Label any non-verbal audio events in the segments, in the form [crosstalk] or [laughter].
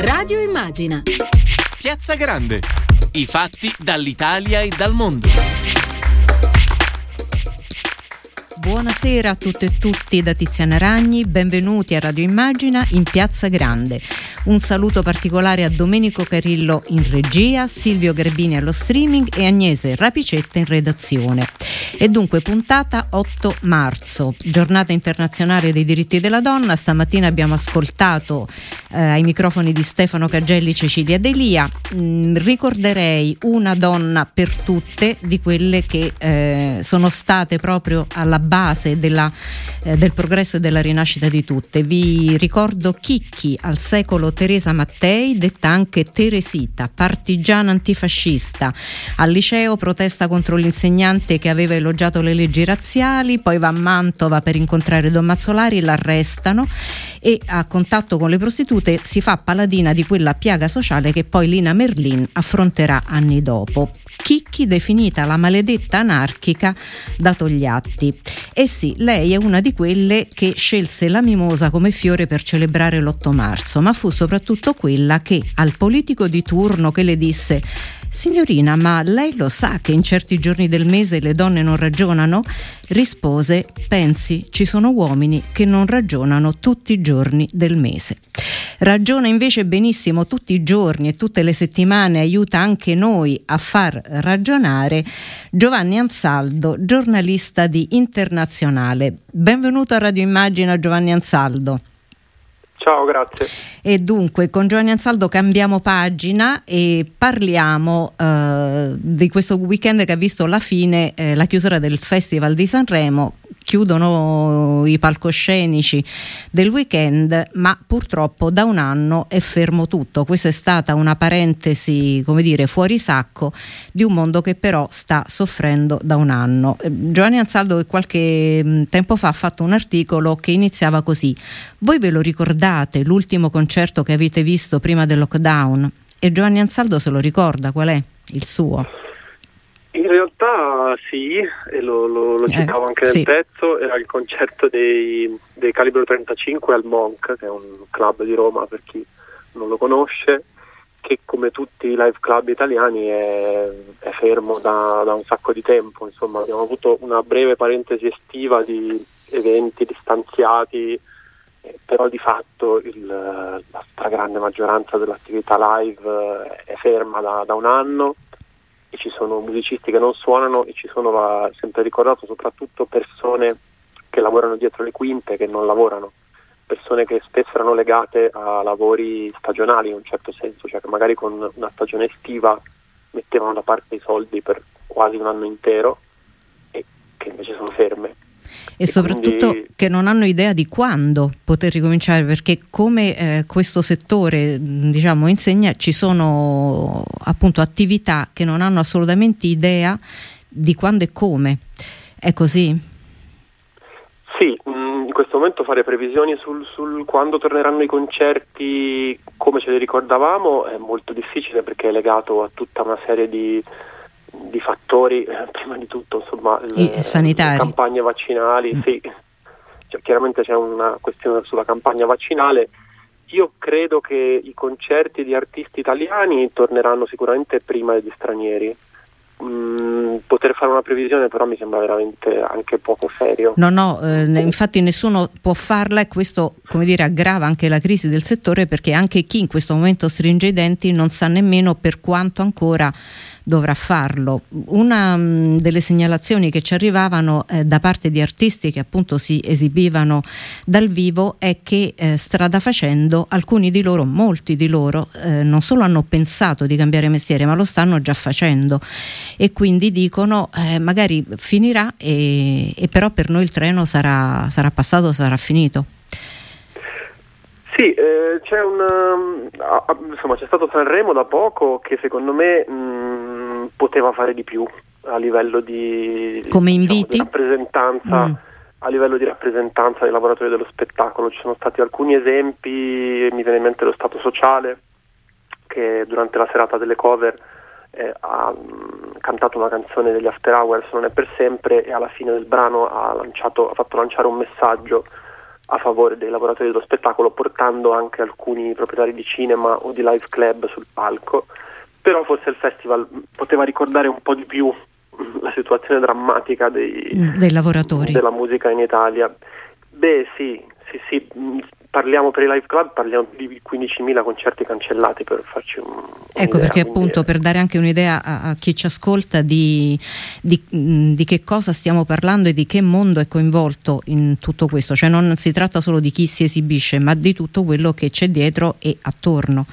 Radio Immagina. Piazza Grande. I fatti dall'Italia e dal mondo. Buonasera a tutte e tutti da Tiziana Ragni, benvenuti a Radio Immagina in Piazza Grande. Un saluto particolare a Domenico Carillo in regia, Silvio Garbini allo streaming e Agnese Rapicetta in redazione. E dunque puntata 8 marzo, giornata internazionale dei diritti della donna. Stamattina abbiamo ascoltato eh, ai microfoni di Stefano Cagelli Cecilia Delia. Mm, ricorderei una donna per tutte di quelle che eh, sono state proprio alla base della, eh, del progresso e della rinascita di tutte. Vi ricordo Chicchi al secolo Teresa Mattei, detta anche Teresita, partigiana antifascista. Al liceo protesta contro l'insegnante che aveva elogiato le leggi razziali, poi va a Mantova per incontrare Don Mazzolari, l'arrestano e a contatto con le prostitute si fa paladina di quella piaga sociale che poi Lina Merlin affronterà anni dopo. Chicchi definita la maledetta anarchica da Togliatti. E sì, lei è una di quelle che scelse la mimosa come fiore per celebrare l'8 marzo, ma fu soprattutto quella che al politico di turno che le disse Signorina, ma lei lo sa che in certi giorni del mese le donne non ragionano? Rispose, pensi, ci sono uomini che non ragionano tutti i giorni del mese. Ragiona invece benissimo tutti i giorni e tutte le settimane, aiuta anche noi a far ragionare Giovanni Ansaldo, giornalista di Internazionale. Benvenuto a Radio Immagina Giovanni Ansaldo. Ciao, grazie. E dunque con Giovanni Ansaldo cambiamo pagina e parliamo eh, di questo weekend che ha visto la fine, eh, la chiusura del Festival di Sanremo chiudono i palcoscenici del weekend, ma purtroppo da un anno è fermo tutto. Questa è stata una parentesi, come dire, fuori sacco di un mondo che però sta soffrendo da un anno. Eh, Giovanni Ansaldo qualche mm, tempo fa ha fatto un articolo che iniziava così: Voi ve lo ricordate l'ultimo concerto che avete visto prima del lockdown? E Giovanni Ansaldo se lo ricorda qual è il suo? In realtà sì, e lo, lo, lo eh, citavo anche nel sì. pezzo, era il concerto dei, dei Calibro 35 al Monk, che è un club di Roma per chi non lo conosce, che come tutti i live club italiani è, è fermo da, da, un sacco di tempo. Insomma, abbiamo avuto una breve parentesi estiva di eventi distanziati, eh, però di fatto il, la stragrande maggioranza dell'attività live è ferma da, da un anno e ci sono musicisti che non suonano e ci sono, va sempre ricordato, soprattutto persone che lavorano dietro le quinte, che non lavorano, persone che spesso erano legate a lavori stagionali in un certo senso, cioè che magari con una stagione estiva mettevano da parte i soldi per quasi un anno intero e che invece sono ferme e, soprattutto quindi... che non hanno idea di quando poter ricominciare perché come eh, questo settore diciamo insegna ci sono appunto attività che non hanno assolutamente idea di quando e come è così? Sì, in questo momento fare previsioni sul, sul, quando torneranno i concerti come ce li ricordavamo è molto difficile perché è legato a tutta una serie di di fattori, eh, prima di tutto insomma, le, sanitari. le campagne vaccinali, mm. sì. Cioè, chiaramente c'è una questione sulla campagna vaccinale. Io credo che i concerti di artisti italiani torneranno sicuramente prima degli stranieri. Mm, poter fare una previsione però mi sembra veramente anche poco serio. No, no, eh, infatti nessuno può farla e questo come dire aggrava anche la crisi del settore perché anche chi in questo momento stringe i denti non sa nemmeno per quanto ancora dovrà farlo. Una mh, mm, delle segnalazioni che ci arrivavano eh, da parte di artisti che appunto si esibivano dal vivo è che eh, strada facendo alcuni di loro, molti di loro, eh, non solo hanno pensato di cambiare mestiere, ma lo stanno già facendo e quindi dicono eh, magari finirà e, e, però per noi il treno sarà, sarà passato, sarà finito. Sì, eh, c'è, un, uh, insomma, c'è stato Sanremo da poco che secondo me mh, mm, poteva fare di più a livello di, Come diciamo, di rappresentanza. Mm. A livello di rappresentanza dei lavoratori dello spettacolo ci sono stati alcuni esempi, mi viene in mente lo Stato Sociale che durante la serata delle cover eh, ha mm, cantato una canzone degli After Hours Non è per sempre e alla fine del brano ha, lanciato, ha fatto lanciare un messaggio a favore dei lavoratori dello spettacolo, portando anche alcuni proprietari di cinema o di live club sul palco, però forse il festival poteva ricordare un po' di più la situazione drammatica dei, dei lavoratori della musica in Italia. Beh sì, sì, sì, parliamo per i live club, parliamo di 15.000 concerti cancellati per farci un... Ecco perché appunto per dare anche un'idea a, a chi ci ascolta di, di, di, che cosa stiamo parlando e di che mondo è coinvolto in tutto questo, cioè non si tratta solo di chi si esibisce ma di tutto quello che c'è dietro e attorno.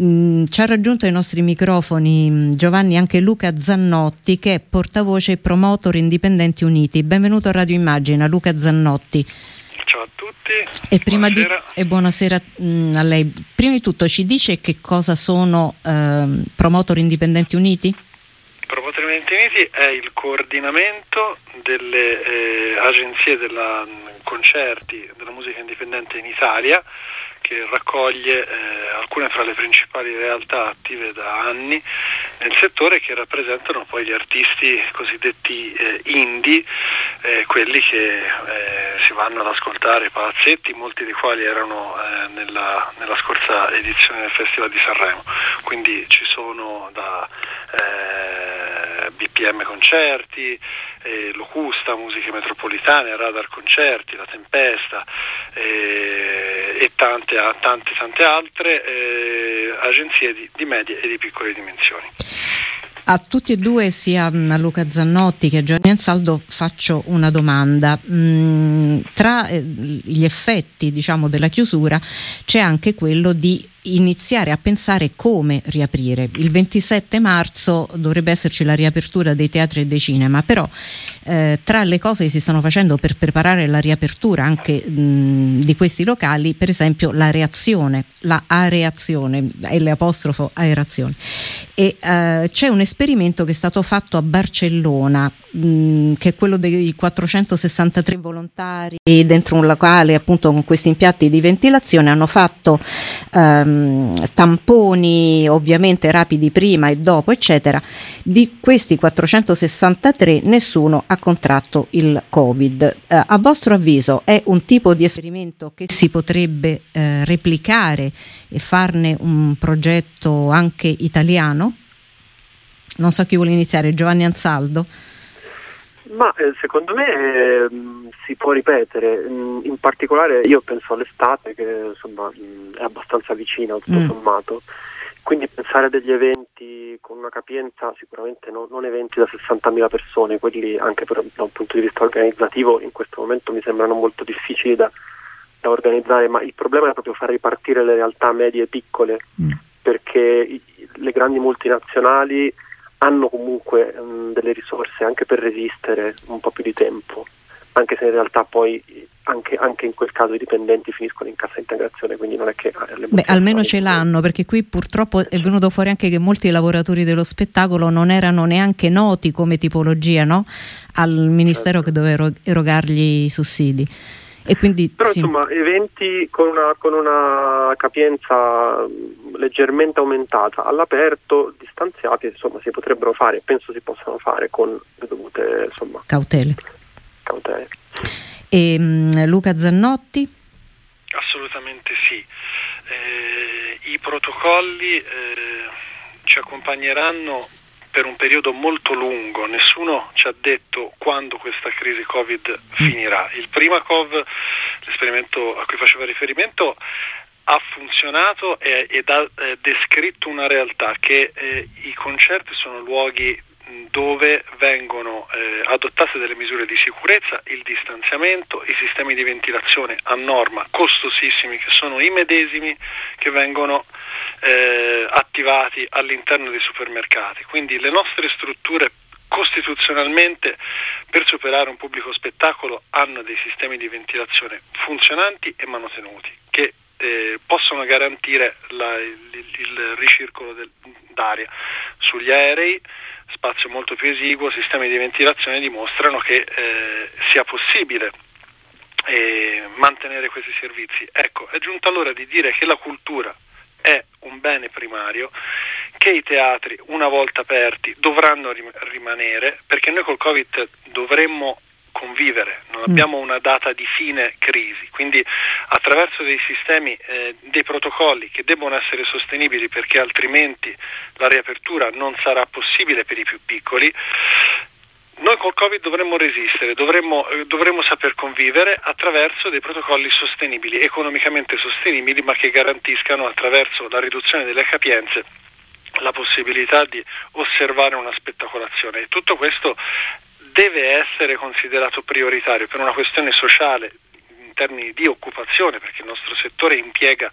Mm, ci ha raggiunto ai nostri microfoni mm, Giovanni anche Luca Zannotti che è portavoce e promotor Indipendenti Uniti. Benvenuto a Radio Immagina, Luca Zannotti. Ciao a tutti. E, prima buonasera. Di, e buonasera mh, mm, a lei. Prima di tutto ci dice che cosa sono eh, Promotor Indipendenti Uniti? Promotor Indipendenti Uniti è il coordinamento delle eh, agenzie della concerti della musica indipendente in Italia che raccoglie eh, alcune fra le principali realtà attive da anni nel settore che rappresentano poi gli artisti cosiddetti eh, indie, eh, quelli che eh, si vanno ad ascoltare i palazzetti, molti dei quali erano eh, nella, nella, scorsa edizione del Festival di Sanremo. Quindi ci sono da BPM concerti, eh, Locusta, musiche metropolitane, Radar concerti, La Tempesta eh, e tante, tante, tante altre eh, agenzie di, di medie e di piccole dimensioni. A tutti e due, sia a Luca Zannotti che a Giovanni Ansaldo, faccio una domanda. Mm, tra eh, gli effetti diciamo, della chiusura c'è anche quello di iniziare a pensare come riaprire. Il 27 marzo dovrebbe esserci la riapertura dei teatri e dei cinema, però eh, tra le cose che si stanno facendo per preparare la riapertura anche mh, di questi locali, per esempio la reazione, la areazione, L apostrofo aerazione. E eh, c'è un esperimento che è stato fatto a Barcellona, che è quello dei 463 volontari dentro un locale appunto con questi impianti di ventilazione hanno fatto Ehm, tamponi ovviamente rapidi prima e dopo, eccetera, di questi 463 nessuno ha contratto il Covid. Eh, a vostro avviso è un tipo di esperimento che si potrebbe eh, replicare e farne un progetto anche italiano? Non so chi vuole iniziare, Giovanni Ansaldo. Ma eh, secondo me eh, si può ripetere, mm, in particolare io penso all'estate che insomma mm, è abbastanza vicina tutto mm. sommato, quindi pensare a degli eventi con una capienza sicuramente no, non eventi da 60.000 persone, quelli anche per, da un punto di vista organizzativo in questo momento mi sembrano molto difficili da, da organizzare, ma il problema è proprio far ripartire le realtà medie e piccole, mm. perché i, le grandi multinazionali hanno comunque um, delle risorse anche per resistere un po' più di tempo, anche se in realtà poi anche, anche, in quel caso i dipendenti finiscono in cassa integrazione, quindi non è che... Eh, Beh, almeno ce l'hanno, perché qui purtroppo è venuto fuori anche che molti lavoratori dello spettacolo non erano neanche noti come tipologia no? al Ministero certo. che doveva erogargli i sussidi. E quindi, Però sì. insomma, eventi con una, con una, capienza leggermente aumentata all'aperto, distanziati, insomma, si potrebbero fare, penso si possano fare con le dovute insomma, cautele. cautele. E, Luca Zannotti? Assolutamente sì. Eh, I protocolli eh, ci accompagneranno per un periodo molto lungo, nessuno ci ha detto quando questa crisi Covid finirà. Il prima Cov, l'esperimento a cui faceva riferimento, ha funzionato ed ha eh, descritto una realtà che eh, i concerti sono luoghi dove vengono eh, adottate delle misure di sicurezza, il distanziamento, i sistemi di ventilazione a norma costosissimi che sono i medesimi che vengono eh, attivati all'interno dei supermercati. Quindi le nostre strutture costituzionalmente per superare un pubblico spettacolo hanno dei sistemi di ventilazione funzionanti e mantenuti che eh, possono garantire la, il, il, ricircolo del, d'aria. Sugli aerei, spazio molto più esiguo, sistemi di ventilazione dimostrano che eh, sia possibile eh, mantenere questi servizi. Ecco, è giunta l'ora di dire che la cultura è un bene primario che i teatri una volta aperti dovranno rim- rimanere perché noi col Covid dovremmo convivere, non mm. abbiamo una data di fine crisi, quindi attraverso dei sistemi, eh, dei protocolli che debbono essere sostenibili perché altrimenti la riapertura non sarà possibile per i più piccoli, noi col Covid dovremmo resistere, dovremmo, eh, dovremmo, saper convivere attraverso dei protocolli sostenibili, economicamente sostenibili, ma che garantiscano attraverso la riduzione delle capienze la possibilità di osservare una spettacolazione. E tutto questo deve essere considerato prioritario per una questione sociale termini di occupazione, perché il nostro settore impiega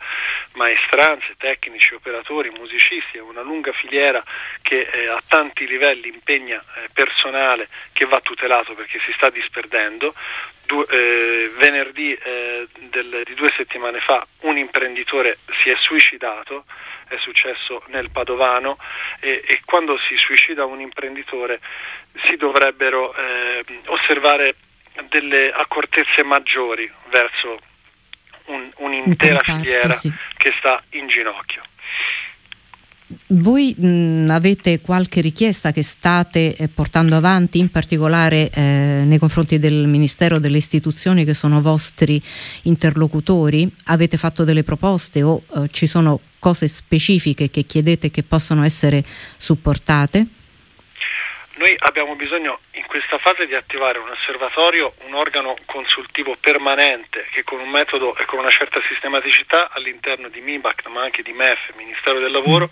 maestranze, tecnici, operatori, musicisti, è una lunga filiera che eh, a tanti livelli impegna eh, personale che va tutelato perché si sta disperdendo. Du- eh, venerdì eh, del, di due settimane fa un imprenditore si è suicidato, è successo nel Padovano e, e quando si suicida un imprenditore si dovrebbero eh, osservare delle accortezze maggiori verso un, un'intera filiera sì. che sta in ginocchio. Voi mh, avete qualche richiesta che state eh, portando avanti, in particolare eh, nei confronti del Ministero delle istituzioni che sono vostri interlocutori? Avete fatto delle proposte o eh, ci sono cose specifiche che chiedete che possono essere supportate? Noi abbiamo bisogno in questa fase di attivare un osservatorio, un organo consultivo permanente che con un metodo e con una certa sistematicità all'interno di MIBAC ma anche di MEF, Ministero del Lavoro,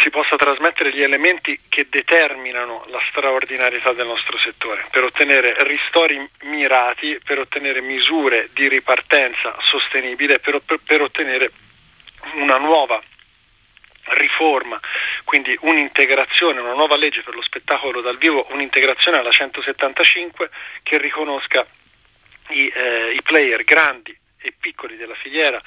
si possa trasmettere gli elementi che determinano la straordinarietà del nostro settore, per ottenere ristori mirati, per ottenere misure di ripartenza sostenibile, per, per, per ottenere una nuova riforma, quindi un'integrazione, una nuova legge per lo spettacolo dal vivo, un'integrazione alla 175 che riconosca i, eh, i player grandi e piccoli della filiera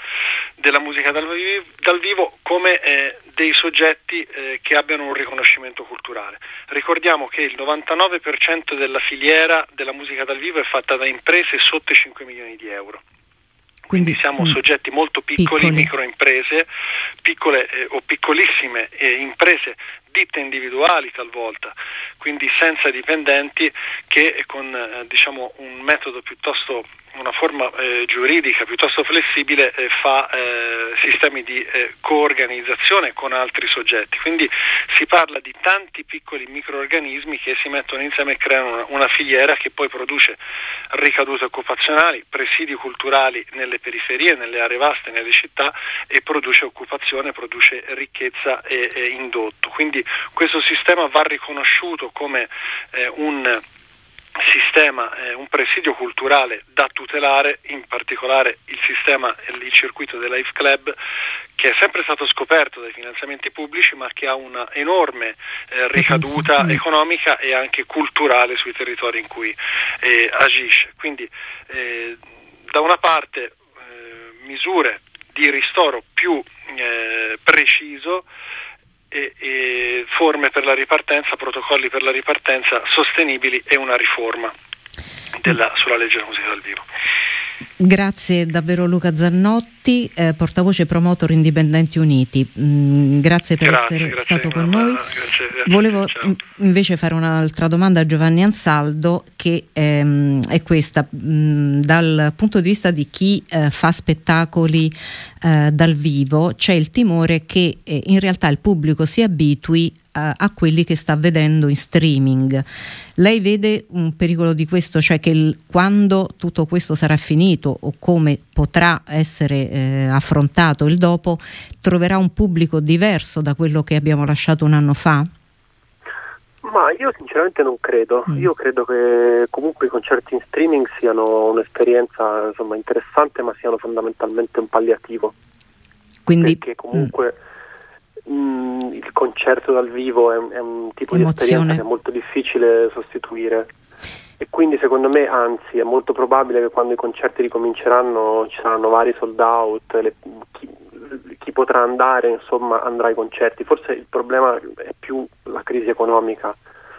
della musica dal vivo, dal vivo come eh, dei soggetti eh, che abbiano un riconoscimento culturale. Ricordiamo che il 99% della filiera della musica dal vivo è fatta da imprese sotto i 5 milioni di euro. Quindi siamo mm, soggetti molto piccoli, piccoli. microimprese, piccole eh, o piccolissime eh, imprese, ditte individuali talvolta, quindi senza dipendenti che con eh, diciamo, un metodo piuttosto una forma eh, giuridica piuttosto flessibile eh, fa eh, sistemi di eh, coorganizzazione con altri soggetti. Quindi si parla di tanti piccoli microorganismi che si mettono insieme e creano una, una filiera che poi produce ricadute occupazionali, presidi culturali nelle periferie, nelle aree vaste, nelle città e produce occupazione, produce ricchezza e, e indotto. Quindi questo sistema va riconosciuto come eh, un sistema, eh, un presidio culturale da tutelare, in particolare il sistema, il circuito dei Life Club, che è sempre stato scoperto dai finanziamenti pubblici, ma che ha una enorme eh, ricaduta economica e anche culturale sui territori in cui eh, agisce. Quindi, eh, da una parte, eh, misure di ristoro più eh, preciso e, e forme per la ripartenza, protocolli per la ripartenza sostenibili e una riforma della, sulla legge della musica dal vivo. Grazie davvero Luca Zannotti, eh, portavoce promotor Indipendenti Uniti. Mm, grazie per grazie, essere grazie, stato con noi. Grazie, Volevo invece fare un'altra domanda a Giovanni Ansaldo che ehm, è questa. Mm, dal punto di vista di chi eh, fa spettacoli eh, dal vivo c'è il timore che eh, in realtà il pubblico si abitui a quelli che sta vedendo in streaming. Lei vede un pericolo di questo, cioè che il, quando tutto questo sarà finito o come potrà essere eh, affrontato il dopo, troverà un pubblico diverso da quello che abbiamo lasciato un anno fa? Ma io sinceramente non credo, mm. io credo che comunque i concerti in streaming siano un'esperienza insomma, interessante ma siano fondamentalmente un palliativo. Quindi, perché comunque mm mh, il concerto dal vivo è, è un tipo Emozione. di esperienza che è molto difficile sostituire e quindi secondo me anzi è molto probabile che quando i concerti ricominceranno ci saranno vari sold out, le, chi, chi, potrà andare insomma andrà ai concerti, forse il problema è più la crisi economica,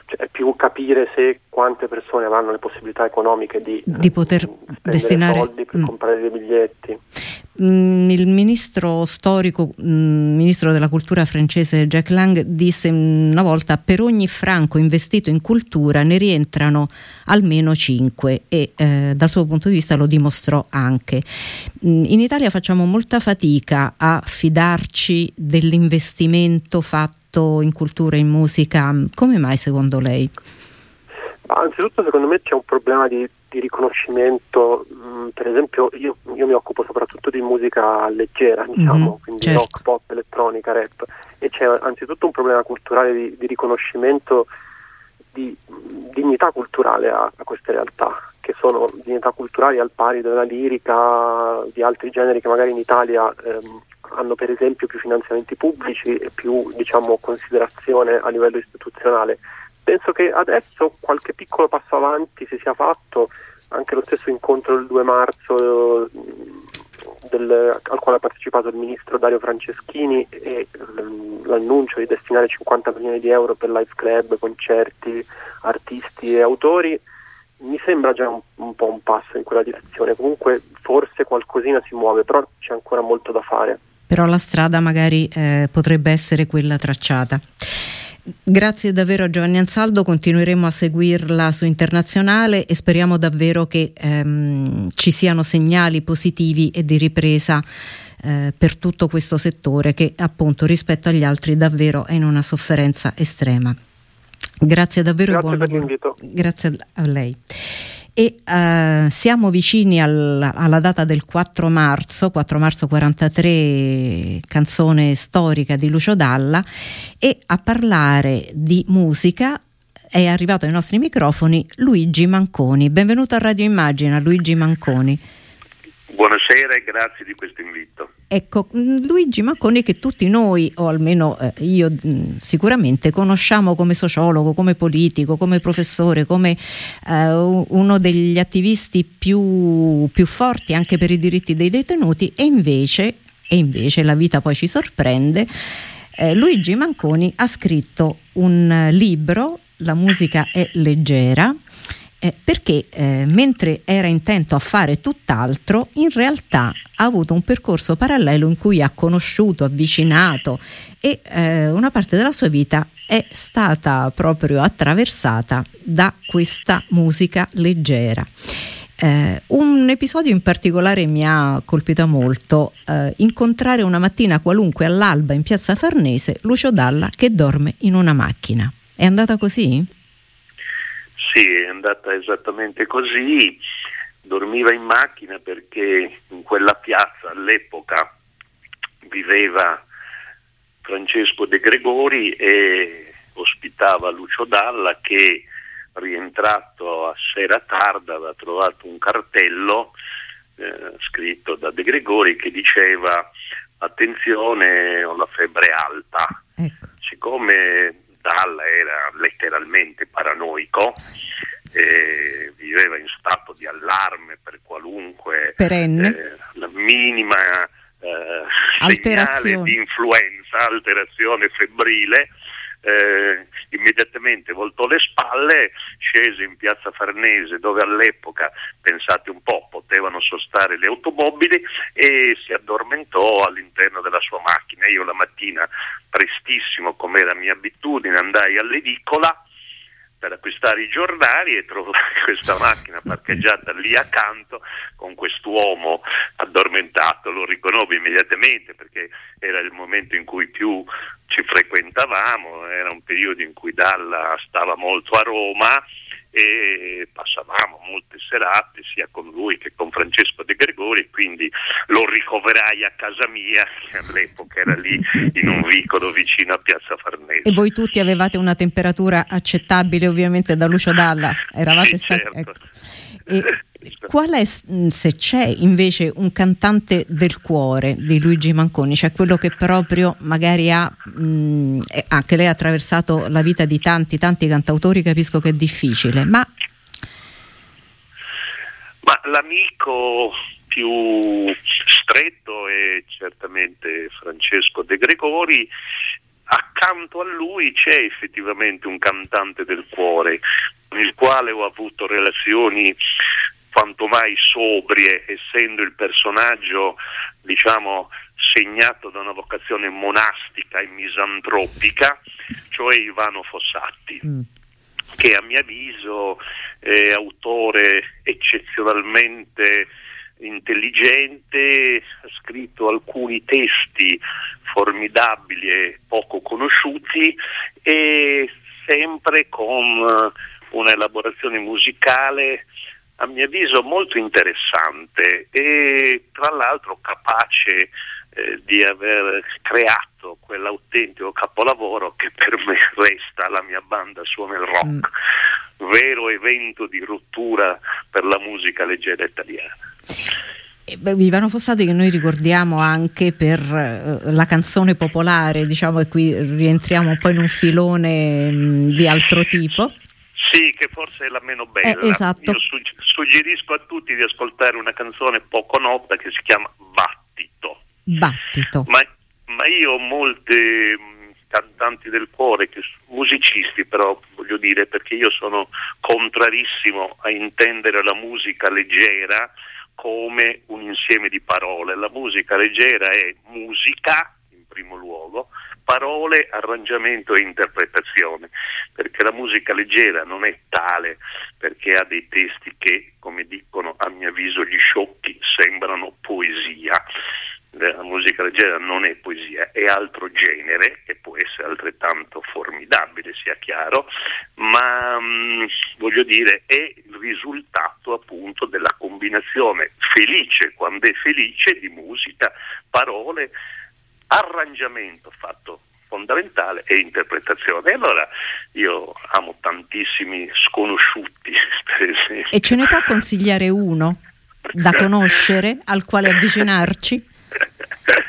cioè è più capire se quante persone avranno le possibilità economiche di, di poter destinare soldi per mm. comprare biglietti. Mm, il ministro storico, mm, ministro della cultura francese Jacques Lang disse una volta per ogni franco investito in cultura ne rientrano almeno 5 e eh, dal suo punto di vista lo dimostrò anche. Mm, in Italia facciamo molta fatica a fidarci dell'investimento fatto in cultura e in musica, come mai secondo lei? Anzitutto secondo me c'è un problema di, di riconoscimento, mm, per esempio io, io, mi occupo soprattutto di musica leggera, diciamo, mm-hmm, quindi certo. rock, pop, elettronica, rap, e c'è anzitutto un problema culturale di, di riconoscimento di dignità culturale a, a, queste realtà, che sono dignità culturali al pari della lirica, di altri generi che magari in Italia ehm, hanno per esempio più finanziamenti pubblici e più diciamo, considerazione a livello istituzionale penso che adesso qualche piccolo passo avanti si sia fatto, anche lo stesso incontro del 2 marzo del, al quale ha partecipato il ministro Dario Franceschini e l'annuncio di destinare 50 milioni di euro per live club, concerti, artisti e autori, mi sembra già un, un po' un passo in quella direzione. Comunque forse qualcosina si muove, però c'è ancora molto da fare. Però la strada magari eh, potrebbe essere quella tracciata. Grazie davvero a Giovanni Ansaldo, continueremo a seguirla su internazionale e speriamo davvero che ehm, ci siano segnali positivi e di ripresa eh, per tutto questo settore che appunto rispetto agli altri davvero è in una sofferenza estrema. Grazie davvero Grazie e buon lavoro. Grazie a lei e uh, siamo vicini al, alla data del 4 marzo, 4 marzo 43, canzone storica di Lucio Dalla e a parlare di musica è arrivato ai nostri microfoni Luigi Manconi. Benvenuto a Radio Immagina, Luigi Manconi. Buonasera e grazie di questo invito. Ecco, mm, Luigi Macconi che tutti noi, o almeno eh, io mm, sicuramente, conosciamo come sociologo, come politico, come professore, come eh, uno degli attivisti più, più, forti anche per i diritti dei detenuti e invece, e invece la vita poi ci sorprende, eh, Luigi Manconi ha scritto un libro, La musica è leggera, eh, perché eh, mentre era intento a fare tutt'altro, in realtà ha avuto un percorso parallelo in cui ha conosciuto, avvicinato e eh, una parte della sua vita è stata proprio attraversata da questa musica leggera. Eh, un episodio in particolare mi ha colpito molto, eh, incontrare una mattina qualunque all'alba in piazza Farnese Lucio Dalla che dorme in una macchina. È andata così? Sì, è andata esattamente così. Dormiva in macchina perché in quella piazza all'epoca viveva Francesco De Gregori e ospitava Lucio Dalla che rientrato a sera tarda aveva trovato un cartello eh, scritto da De Gregori che diceva attenzione ho la febbre alta. Ecco. Siccome Dalla era letteralmente paranoico, viveva in stato di allarme per qualunque eh, minima eh, segnale di influenza, alterazione febbrile eh, immediatamente voltò le spalle, scese in piazza Farnese dove all'epoca, pensate un po', potevano sostare le automobili e si addormentò all'interno della sua macchina. Io la mattina prestissimo, come era mia abitudine, andai all'edicola per acquistare i giornali e trovai [laughs] questa macchina parcheggiata lì accanto con quest'uomo addormentato, lo riconobbi immediatamente perché era il momento in cui più ci frequentavamo, era un periodo in cui Dalla stava molto a Roma e passavamo molte serate sia con lui che con Francesco De Gregori, quindi lo ricoverai a casa mia, che all'epoca era lì in un vicolo vicino a Piazza Farnese. E voi tutti avevate una temperatura accettabile ovviamente da Lucio Dalla? Eravate sì, stati... Certo. Ecco. E qual è, se c'è invece un cantante del cuore di Luigi Manconi, cioè quello che proprio magari ha, mh, anche lei ha attraversato la vita di tanti, tanti cantautori, capisco che è difficile, ma... Ma l'amico più stretto è certamente Francesco De Gregori, accanto a lui c'è effettivamente un cantante del cuore con il quale ho avuto relazioni quanto mai sobrie, essendo il personaggio, diciamo, segnato da una vocazione monastica e misantropica, cioè Ivano Fossatti. Mm che a mio avviso è autore eccezionalmente intelligente, ha scritto alcuni testi formidabili e poco conosciuti e sempre con un'elaborazione musicale a mio avviso molto interessante e tra l'altro capace eh, di aver creato quell'autentico capolavoro che per me resta la mia banda suona il rock, mm. vero evento di rottura per la musica leggera italiana. Ivano Fossati che noi ricordiamo anche per uh, la canzone popolare, diciamo che qui rientriamo un po' in un filone mh, mm, di altro tipo. Sì, che forse è la meno bella. Eh, esatto. Io suggerisco a tutti di ascoltare una canzone poco nota che si chiama Battito. Battito. Ma, ma io ho molte mm, cantanti del cuore, che, musicisti però voglio dire, perché io sono contrarissimo a intendere la musica leggera come un insieme di parole. La musica leggera è musica, in primo luogo, parole, arrangiamento e interpretazione, perché la musica leggera non è tale perché ha dei testi che, come dicono a mio avviso gli sciocchi, sembrano poesia. La musica leggera non è poesia, è altro genere che può essere altrettanto formidabile, sia chiaro, ma mh, mm, voglio dire è il risultato appunto della combinazione felice, quando è felice, di musica, parole, arrangiamento fatto fondamentale e interpretazione. E allora io amo tantissimi sconosciuti, [laughs] per esempio. E ce ne può consigliare uno da [laughs] conoscere, al quale avvicinarci?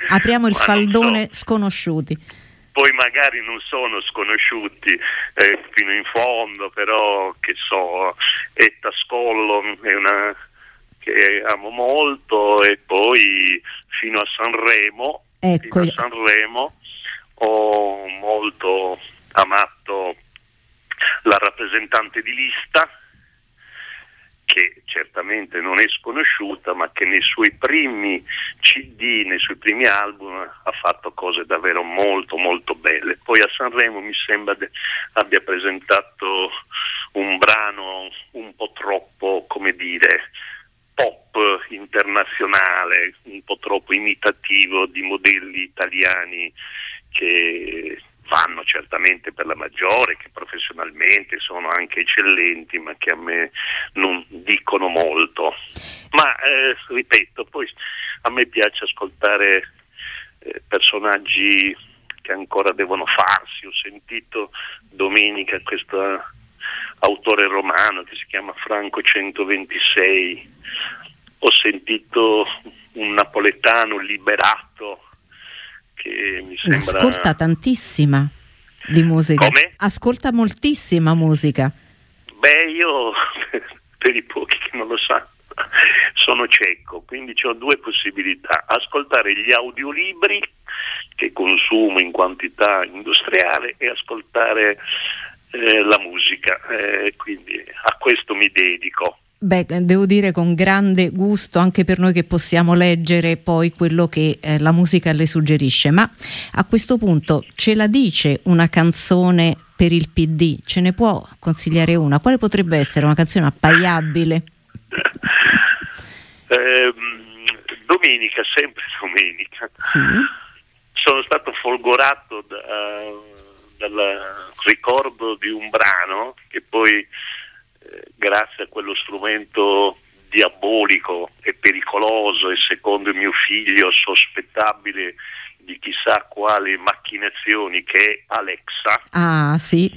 Apriamo il faldone so. sconosciuti. Poi magari non sono sconosciuti eh, fino in fondo, però che so, Etta Scollo è una che amo molto e poi fino a Sanremo, ecco. a Sanremo ho molto amato la rappresentante di lista che certamente non è sconosciuta, ma che nei suoi primi CD, nei suoi primi album ha fatto cose davvero molto molto belle. Poi a Sanremo mi sembra de- abbia presentato un brano un po' troppo, come dire, pop internazionale, un po' troppo imitativo di modelli italiani che fanno certamente per la maggiore, che professionalmente sono anche eccellenti, ma che a me non dicono molto. Ma eh, ripeto, poi a me piace ascoltare eh, personaggi che ancora devono farsi. Ho sentito domenica questo autore romano che si chiama Franco 126, ho sentito un napoletano liberato che mi sembra... Ascolta tantissima di musica. Come? Ascolta moltissima musica. Beh, io [laughs] per i pochi che non lo sanno sono cieco, quindi ho due possibilità, ascoltare gli audiolibri che consumo in quantità industriale e ascoltare eh, la musica, eh, quindi a questo mi dedico. Beh, devo dire con grande gusto anche per noi che possiamo leggere poi quello che eh, la musica le suggerisce, ma a questo punto ce la dice una canzone per il PD? Ce ne può consigliare una? Quale potrebbe essere una canzone appaiabile? [laughs] Eh, domenica, sempre domenica. Sì. Sono stato folgorato da, dal ricordo di un brano che poi grazie a quello strumento diabolico e pericoloso e secondo mio figlio sospettabile di chissà quali macchinazioni che è Alexa, ah, sì.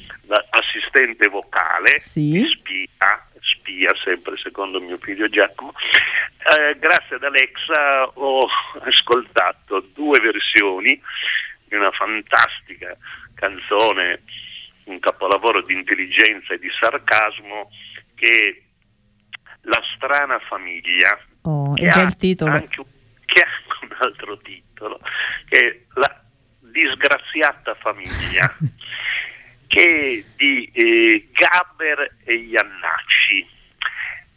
assistente vocale, sì. spia, spia sempre secondo mio figlio Giacomo. Eh, grazie ad Alexa ho ascoltato due versioni di una fantastica canzone, un capolavoro di intelligenza e di sarcasmo che La strana famiglia, oh, che, ha anche, che, ha un altro titolo, che è La disgraziata famiglia, [laughs] che è di eh, Gaber e Iannacci.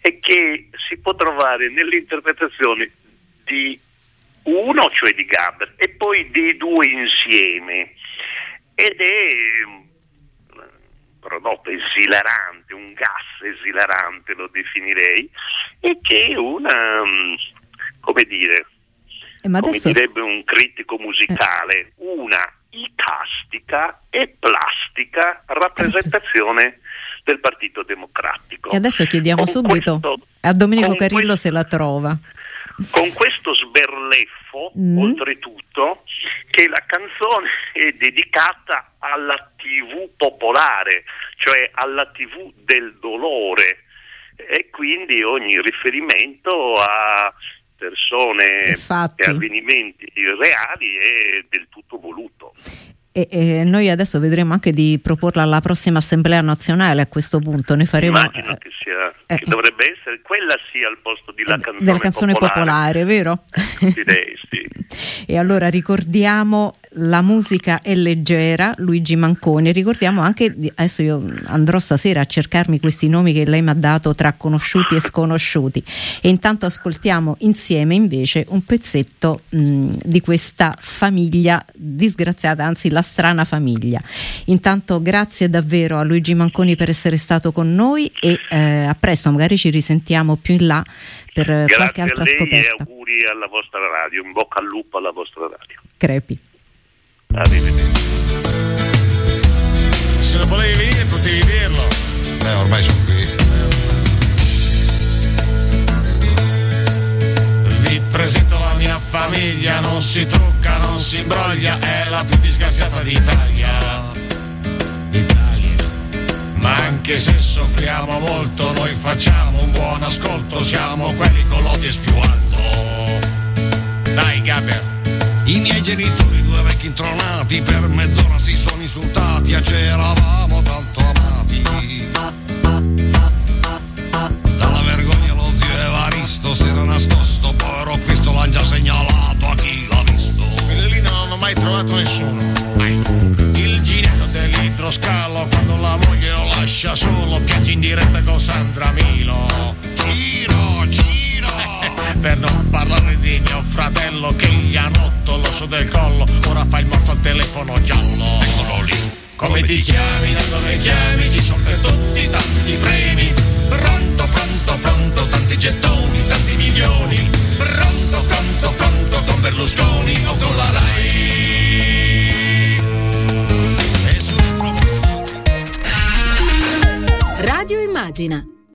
e che si può trovare nell'interpretazione di uno, cioè di Gaber, e poi dei due insieme. Ed è un prodotto esilarante, un gas esilarante lo definirei, e che è una, come dire, eh, come adesso... direbbe un critico musicale, eh. una icastica e plastica rappresentazione del Partito Democratico. E adesso chiediamo con subito questo, a Domenico Carillo questo, se la trova. Con questo sberleffo, mm. oltretutto, che la canzone è dedicata alla TV popolare, cioè alla TV del dolore e quindi ogni riferimento a persone e avvenimenti reali è del tutto voluto. E, e, noi adesso vedremo anche di proporla alla prossima assemblea nazionale a questo punto. Ne faremo, Immagino che, sia, eh, che dovrebbe essere quella sia al posto della eh, canzone, della canzone popolare. popolare vero? Eh, direi [laughs] sì. e allora ricordiamo la musica è leggera, Luigi Manconi. Ricordiamo anche, adesso io andrò stasera a cercarmi questi nomi che lei mi ha dato tra conosciuti e sconosciuti e intanto ascoltiamo insieme invece un pezzetto mh, di questa famiglia disgraziata, anzi la strana famiglia. Intanto grazie davvero a Luigi Manconi per essere stato con noi e eh, a presto, magari ci risentiamo più in là per grazie qualche altra scoperta. E auguri alla vostra radio, in bocca al lupo alla vostra radio. Crepi. Arrivederci. Se non volevi venire potevi dirlo. Beh, ormai sono qui. Presento la mia famiglia, non si trucca, non si imbroglia, è la più disgraziata d'Italia. Italia. Ma anche se soffriamo molto, noi facciamo un buon ascolto, siamo quelli con l'odies più alto. Dai, Gabriel. I miei genitori vecchi intronati per mezz'ora si sono insultati e c'eravamo telefono giallo. Eccolo lì. Come ti chiami, da dove chiami,